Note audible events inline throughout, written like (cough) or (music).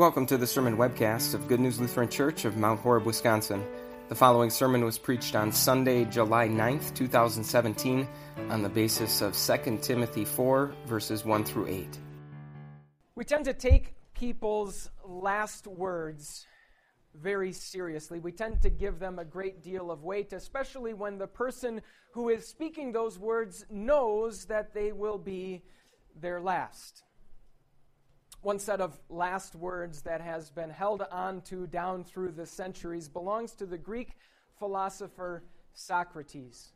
Welcome to the sermon webcast of Good News Lutheran Church of Mount Horeb, Wisconsin. The following sermon was preached on Sunday, July 9th, 2017, on the basis of 2 Timothy 4, verses 1 through 8. We tend to take people's last words very seriously. We tend to give them a great deal of weight, especially when the person who is speaking those words knows that they will be their last. One set of last words that has been held on to down through the centuries belongs to the Greek philosopher Socrates.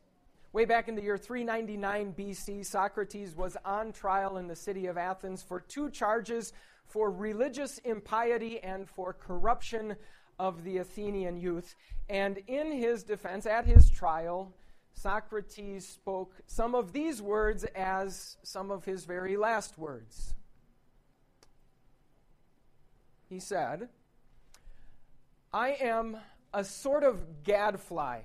Way back in the year 399 BC, Socrates was on trial in the city of Athens for two charges for religious impiety and for corruption of the Athenian youth. And in his defense, at his trial, Socrates spoke some of these words as some of his very last words he said, I am a sort of gadfly,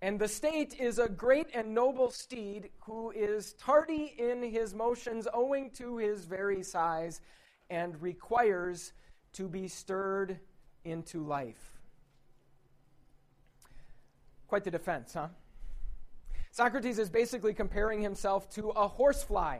and the state is a great and noble steed who is tardy in his motions owing to his very size and requires to be stirred into life. Quite the defense, huh? Socrates is basically comparing himself to a horsefly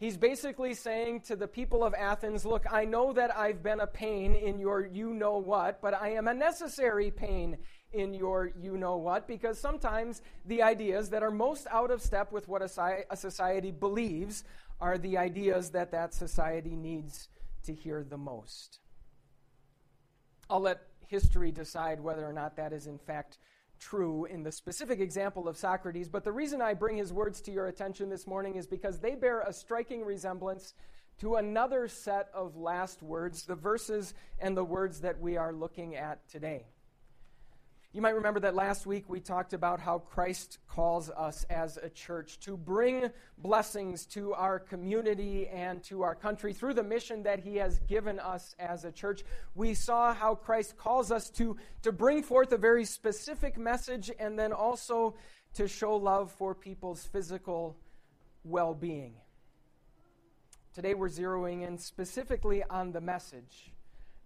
He's basically saying to the people of Athens, Look, I know that I've been a pain in your you know what, but I am a necessary pain in your you know what, because sometimes the ideas that are most out of step with what a, society believes are the ideas that that society needs to hear the most. I'll let history decide whether or not that is in fact true in the specific example of Socrates, but the reason I bring his words to your attention this morning is because they bear a striking resemblance to another set of last words, the verses and the words that we are looking at today. You might remember that last week we talked about how Christ calls us as a church to bring blessings to our community and to our country through the mission that He has given us as a church. We saw how Christ calls us to, to bring forth a very specific message and then also to show love for people's physical well being. Today we're zeroing in specifically on the message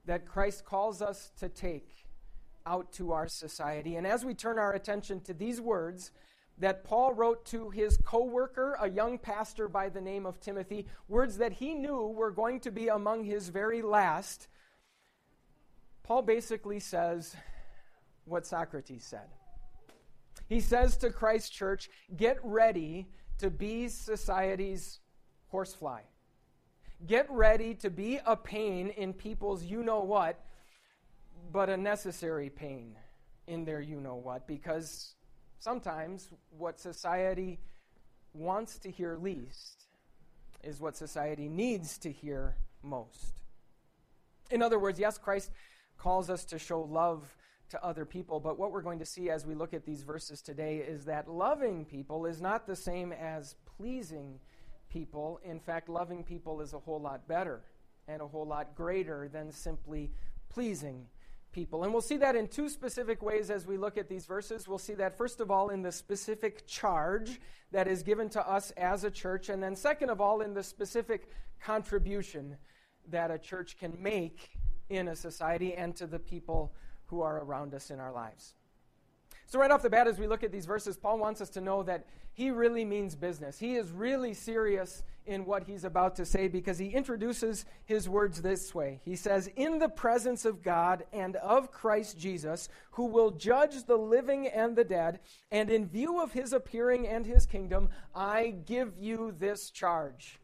that Christ calls us to take out to our society. And as we turn our attention to these words that Paul wrote to his co worker, a young pastor by the name of Timothy, words that he knew were going to be among his very last, Paul basically says what Socrates said. He says to Christ Church, get ready to be society's horsefly. Get ready to be a pain in people's you know what but a necessary pain in their you know what, because sometimes what society wants to hear least is what society needs to hear most. In other words, yes, Christ calls us to show love to other people, but what we're going to see as we look at these verses today is that loving people is not the same as pleasing people. In fact, loving people is a whole lot better and a whole lot greater than simply pleasing people. And we'll see that in two specific ways as we look at these verses. We'll see that, first of all, in the specific charge that is given to us as a church, and then, second of all, in the specific contribution that a church can make in a society and to the people who are around us in our lives. So, right off the bat, as we look at these verses, Paul wants us to know that he really means business. He is really serious in what he's about to say because he introduces his words this way. He says, In the presence of God and of Christ Jesus, who will judge the living and the dead, and in view of his appearing and his kingdom, I give you this charge.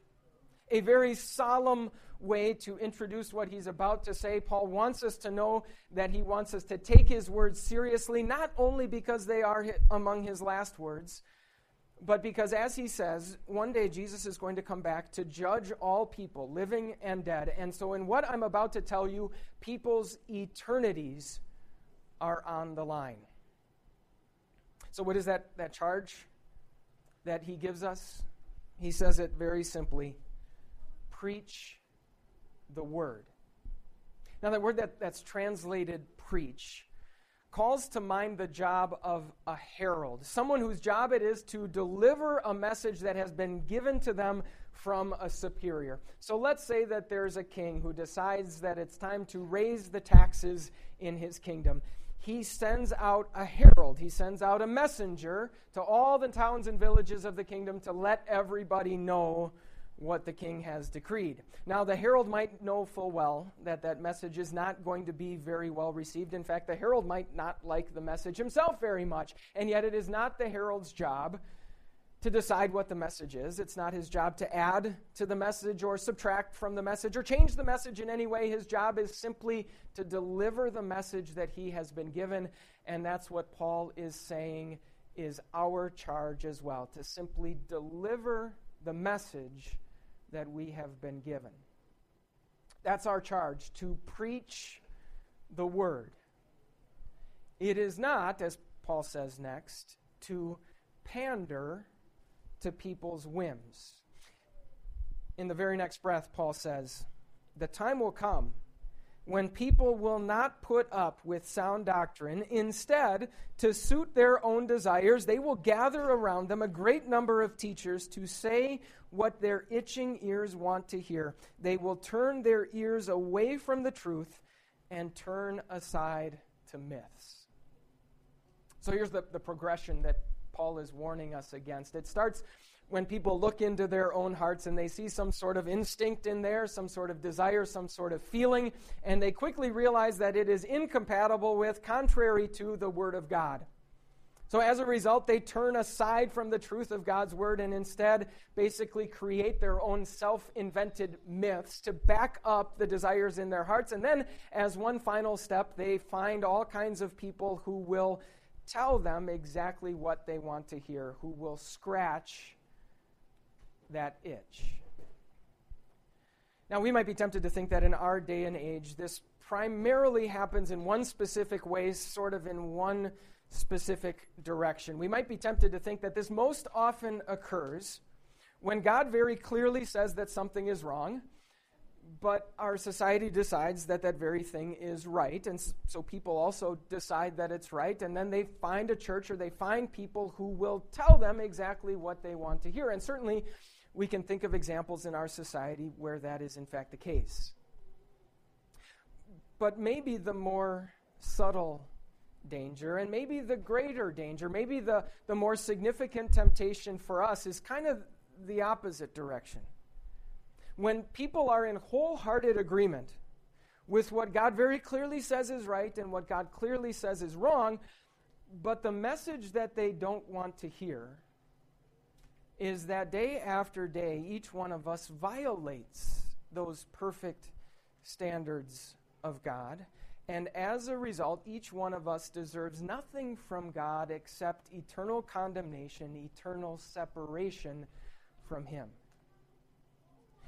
A very solemn way to introduce what he's about to say. Paul wants us to know that he wants us to take his words seriously, not only because they are among his last words but because, as he says, one day Jesus is going to come back to judge all people, living and dead. And so, in what I'm about to tell you, people's eternities are on the line. So, what is that, that charge that he gives us? He says it very simply preach the word. Now, that word that, that's translated preach calls to mind the job of a herald, someone whose job it is to deliver a message that has been given to them from a superior. So let's say that there's a king who decides that it's time to raise the taxes in his kingdom. He sends out a herald, he sends out a messenger to all the towns and villages of the kingdom to let everybody know what the king has decreed. Now, the herald might know full well that that message is not going to be very well received. In fact, the herald might not like the message himself very much. And yet, it is not the herald's job to decide what the message is. It's not his job to add to the message or subtract from the message or change the message in any way. His job is simply to deliver the message that he has been given. And that's what Paul is saying is our charge as well to simply deliver the message that we have been given. That's our charge, to preach the word. It is not, as Paul says next, to pander to people's whims. In the very next breath, Paul says, The time will come when people will not put up with sound doctrine. Instead, to suit their own desires, they will gather around them a great number of teachers to say what their itching ears want to hear. They will turn their ears away from the truth and turn aside to myths. So here's the, the progression that Paul is warning us against. It starts when people look into their own hearts and they see some sort of instinct in there, some sort of desire, some sort of feeling, and they quickly realize that it is incompatible with, contrary to the Word of God. So, as a result, they turn aside from the truth of God's Word and instead basically create their own self invented myths to back up the desires in their hearts. And then, as one final step, they find all kinds of people who will tell them exactly what they want to hear, who will scratch that itch. Now, we might be tempted to think that in our day and age, this primarily happens in one specific way, sort of in one specific direction. We might be tempted to think that this most often occurs when God very clearly says that something is wrong, but our society decides that that very thing is right. And so people also decide that it's right. And then they find a church or they find people who will tell them exactly what they want to hear. And certainly, we can think of examples in our society where that is in fact the case. But maybe the more subtle danger, and maybe the greater danger, maybe the, the more significant temptation for us is kind of the opposite direction. When people are in wholehearted agreement with what God very clearly says is right and what God clearly says is wrong, but the message that they don't want to hear is that day after day, each one of us violates those perfect standards of God. And as a result, each one of us deserves nothing from God except eternal condemnation, eternal separation from Him.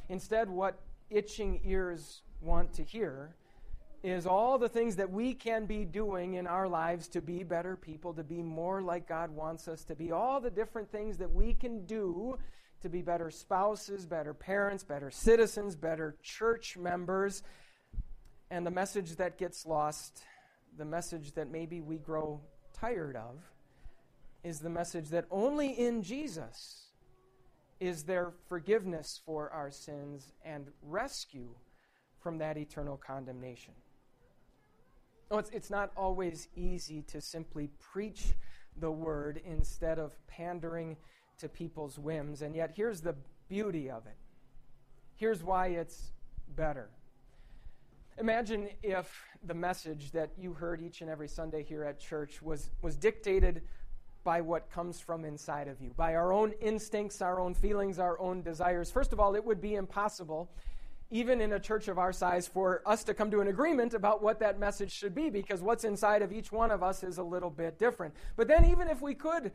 Instead, what itching ears want to hear is all the things that we can be doing in our lives to be better people, to be more like God wants us to be, all the different things that we can do to be better spouses, better parents, better citizens, better church members. And the message that gets lost, the message that maybe we grow tired of, is the message that only in Jesus is there forgiveness for our sins and rescue from that eternal condemnation. No, it's, it's not always easy to simply preach the word instead of pandering to people's whims. And yet, here's the beauty of it. Here's why it's better. Imagine if the message that you heard each and every Sunday here at church was, was dictated by what comes from inside of you, by our own instincts, our own feelings, our own desires. First of all, it would be impossible even in a church of our size, for us to come to an agreement about what that message should be, because what's inside of each one of us is a little bit different. But then, even if we could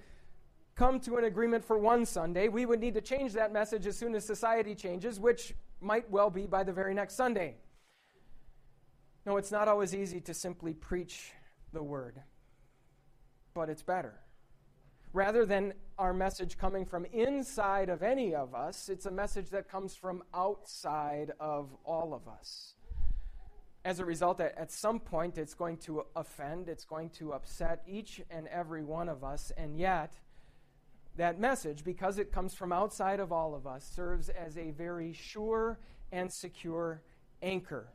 come to an agreement for one Sunday, we would need to change that message as soon as society changes, which might well be by the very next Sunday. No, it's not always easy to simply preach the word, but it's better. Rather than our message coming from inside of any of us, it's a message that comes from outside of all of us. As a result, at, at some point, it's going to offend, it's going to upset each and every one of us, and yet, that message, because it comes from outside of all of us, serves as a very sure and secure anchor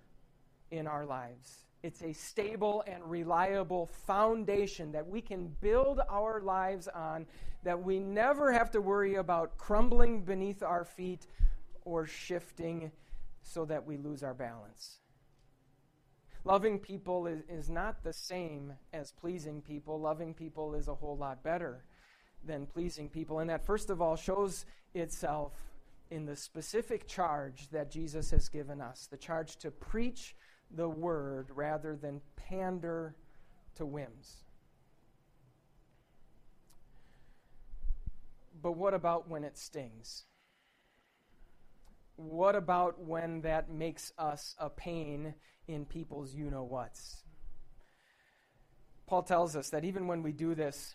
in our lives. It's a stable and reliable foundation that we can build our lives on, that we never have to worry about crumbling beneath our feet or shifting so that we lose our balance. Loving people is, is not the same as pleasing people. Loving people is a whole lot better than pleasing people. And that, first of all, shows itself in the specific charge that Jesus has given us the charge to preach the word rather than pander to whims. But what about when it stings? What about when that makes us a pain in people's you know whats? Paul tells us that even when we do this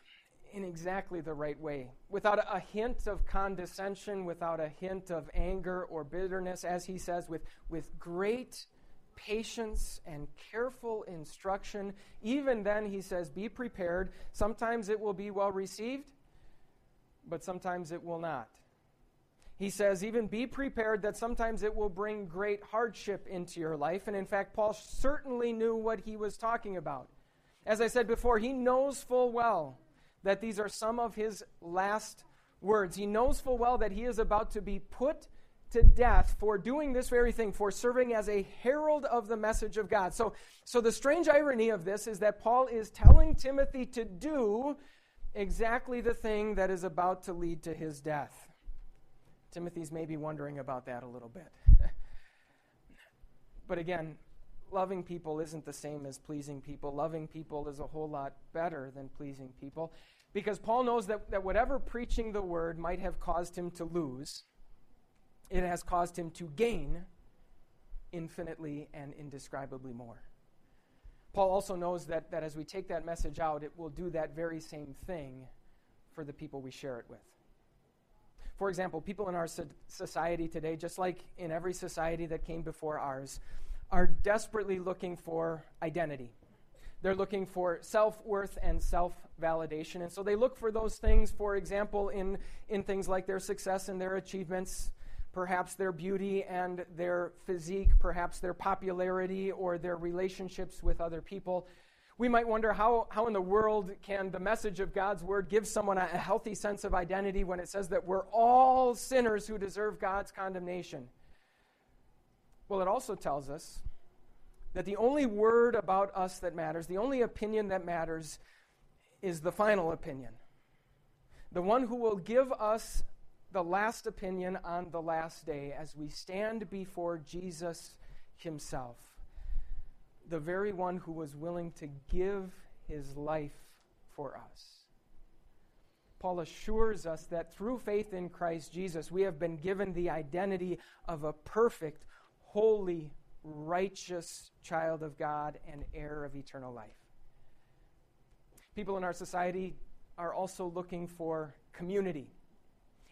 in exactly the right way, without a hint of condescension, without a hint of anger or bitterness, as he says, with, with great patience and careful instruction. Even then, he says, be prepared. Sometimes it will be well received, but sometimes it will not. He says, even be prepared that sometimes it will bring great hardship into your life. And in fact, Paul certainly knew what he was talking about. As I said before, he knows full well that these are some of his last words. He knows full well that he is about to be put to death for doing this very thing, for serving as a herald of the message of God. So, so the strange irony of this is that Paul is telling Timothy to do exactly the thing that is about to lead to his death. Timothy's maybe wondering about that a little bit. (laughs) but again, loving people isn't the same as pleasing people. Loving people is a whole lot better than pleasing people because Paul knows that, that whatever preaching the word might have caused him to lose, it has caused him to gain infinitely and indescribably more. Paul also knows that, that as we take that message out, it will do that very same thing for the people we share it with. For example, people in our society today, just like in every society that came before ours, are desperately looking for identity. They're looking for self worth and self validation. And so they look for those things, for example, in, in things like their success and their achievements, perhaps their beauty and their physique, perhaps their popularity or their relationships with other people. We might wonder how, how in the world can the message of God's word give someone a healthy sense of identity when it says that we're all sinners who deserve God's condemnation? Well, it also tells us that the only word about us that matters, the only opinion that matters, is the final opinion. The one who will give us the last opinion on the last day as we stand before Jesus himself, the very one who was willing to give his life for us. Paul assures us that through faith in Christ Jesus, we have been given the identity of a perfect, holy, righteous child of God and heir of eternal life. People in our society are also looking for community.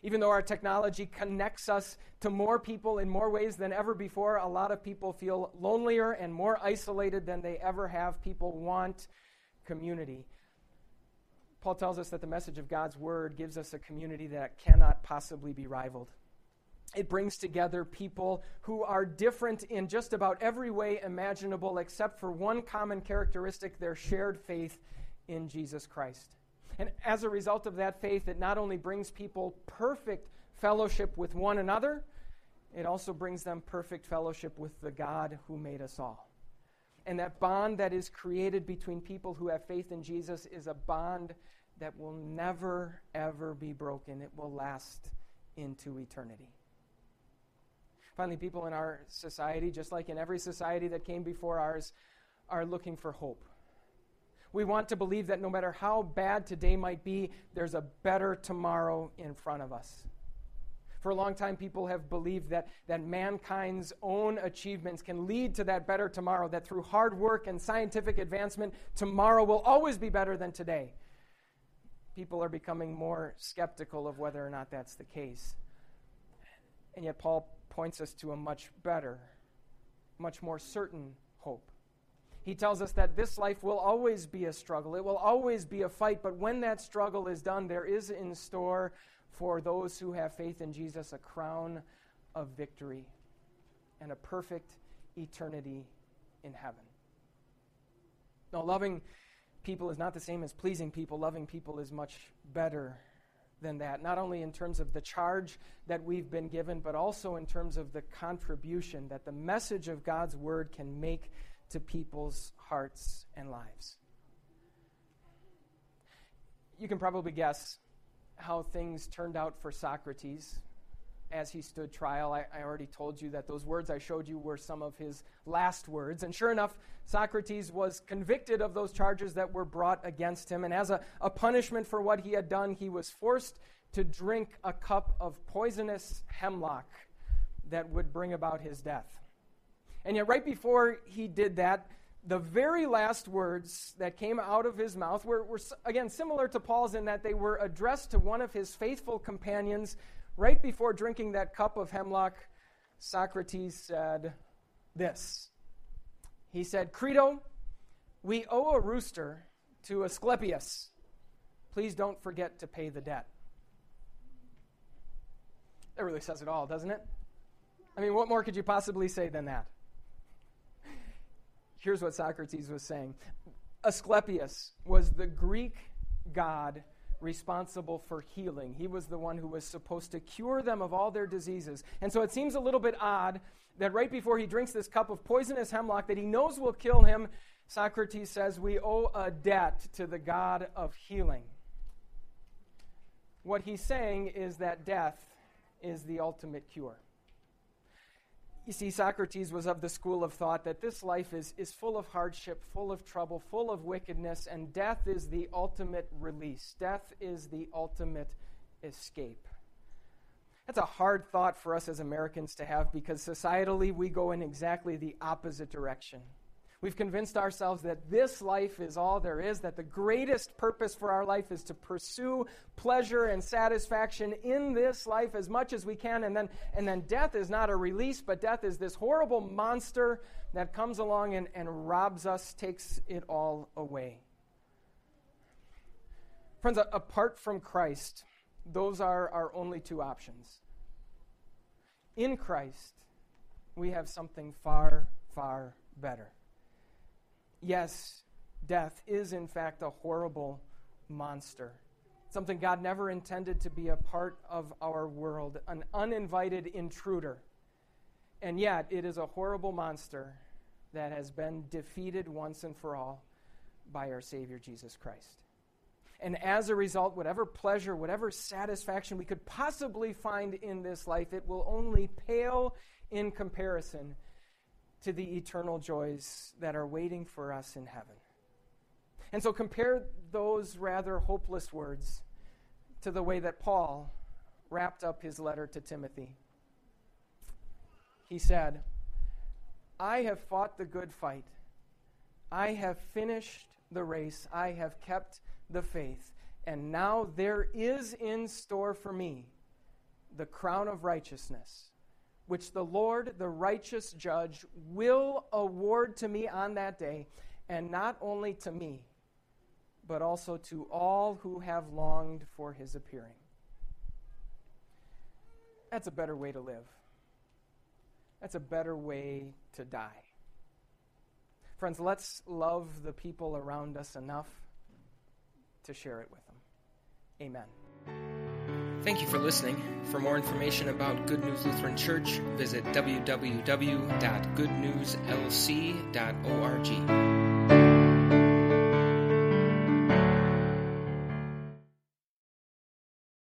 Even though our technology connects us to more people in more ways than ever before, a lot of people feel lonelier and more isolated than they ever have. People want community. Paul tells us that the message of God's word gives us a community that cannot possibly be rivaled. It brings together people who are different in just about every way imaginable, except for one common characteristic their shared faith in Jesus Christ. And as a result of that faith, it not only brings people perfect fellowship with one another, it also brings them perfect fellowship with the God who made us all. And that bond that is created between people who have faith in Jesus is a bond that will never, ever be broken. It will last into eternity. Finally, people in our society, just like in every society that came before ours, are looking for hope. We want to believe that no matter how bad today might be, there's a better tomorrow in front of us. For a long time, people have believed that, that mankind's own achievements can lead to that better tomorrow, that through hard work and scientific advancement, tomorrow will always be better than today. People are becoming more skeptical of whether or not that's the case. And yet, Paul points us to a much better, much more certain hope He tells us that this life will always be a struggle, it will always be a fight, but when that struggle is done, there is in store for those who have faith in Jesus a crown of victory and a perfect eternity in heaven. Now, loving people is not the same as pleasing people. Loving people is much better than that, not only in terms of the charge that we've been given, but also in terms of the contribution that the message of God's word can make to people's hearts and lives. You can probably guess how things turned out for Socrates as he stood trial. I, I, already told you that those words I showed you were some of his last words. And sure enough, Socrates was convicted of those charges that were brought against him. And as a, a punishment for what he had done, he was forced to drink a cup of poisonous hemlock that would bring about his death. And yet, right before he did that, the very last words that came out of his mouth were, were, again, similar to Paul's in that they were addressed to one of his faithful companions. Right before drinking that cup of hemlock, Socrates said this. He said, Crito, we owe a rooster to Asclepius. Please don't forget to pay the debt. That really says it all, doesn't it? I mean, what more could you possibly say than that? Here's what Socrates was saying Asclepius was the Greek god responsible for healing. He was the one who was supposed to cure them of all their diseases. And so it seems a little bit odd that right before he drinks this cup of poisonous hemlock that he knows will kill him, Socrates says, We owe a debt to the God of healing. What he's saying is that death is the ultimate cure. You see, Socrates was of the school of thought that this life is, is full of hardship, full of trouble, full of wickedness, and death is the ultimate release. Death is the ultimate escape. That's a hard thought for us as Americans to have because societally we go in exactly the opposite direction. We've convinced ourselves that this life is all there is, that the greatest purpose for our life is to pursue pleasure and satisfaction in this life as much as we can. And then, and then death is not a release, but death is this horrible monster that comes along and, and robs us, takes it all away. Friends, apart from Christ, those are our only two options. In Christ, we have something far, far better yes, death is in fact a horrible monster. Something God never intended to be a part of our world, an uninvited intruder. And yet, it is a horrible monster that has been defeated once and for all by our Savior Jesus Christ. And as a result, whatever pleasure, whatever satisfaction we could possibly find in this life, it will only pale in comparison to the eternal joys that are waiting for us in heaven. And so compare those rather hopeless words to the way that Paul wrapped up his letter to Timothy. He said, I have fought the good fight. I have finished the race. I have kept the faith. And now there is in store for me the crown of righteousness which the Lord, the righteous judge, will award to me on that day, and not only to me, but also to all who have longed for his appearing. That's a better way to live. That's a better way to die. Friends, let's love the people around us enough to share it with them. Amen. Thank you for listening. For more information about Good News Lutheran Church, visit www.goodnewslc.org.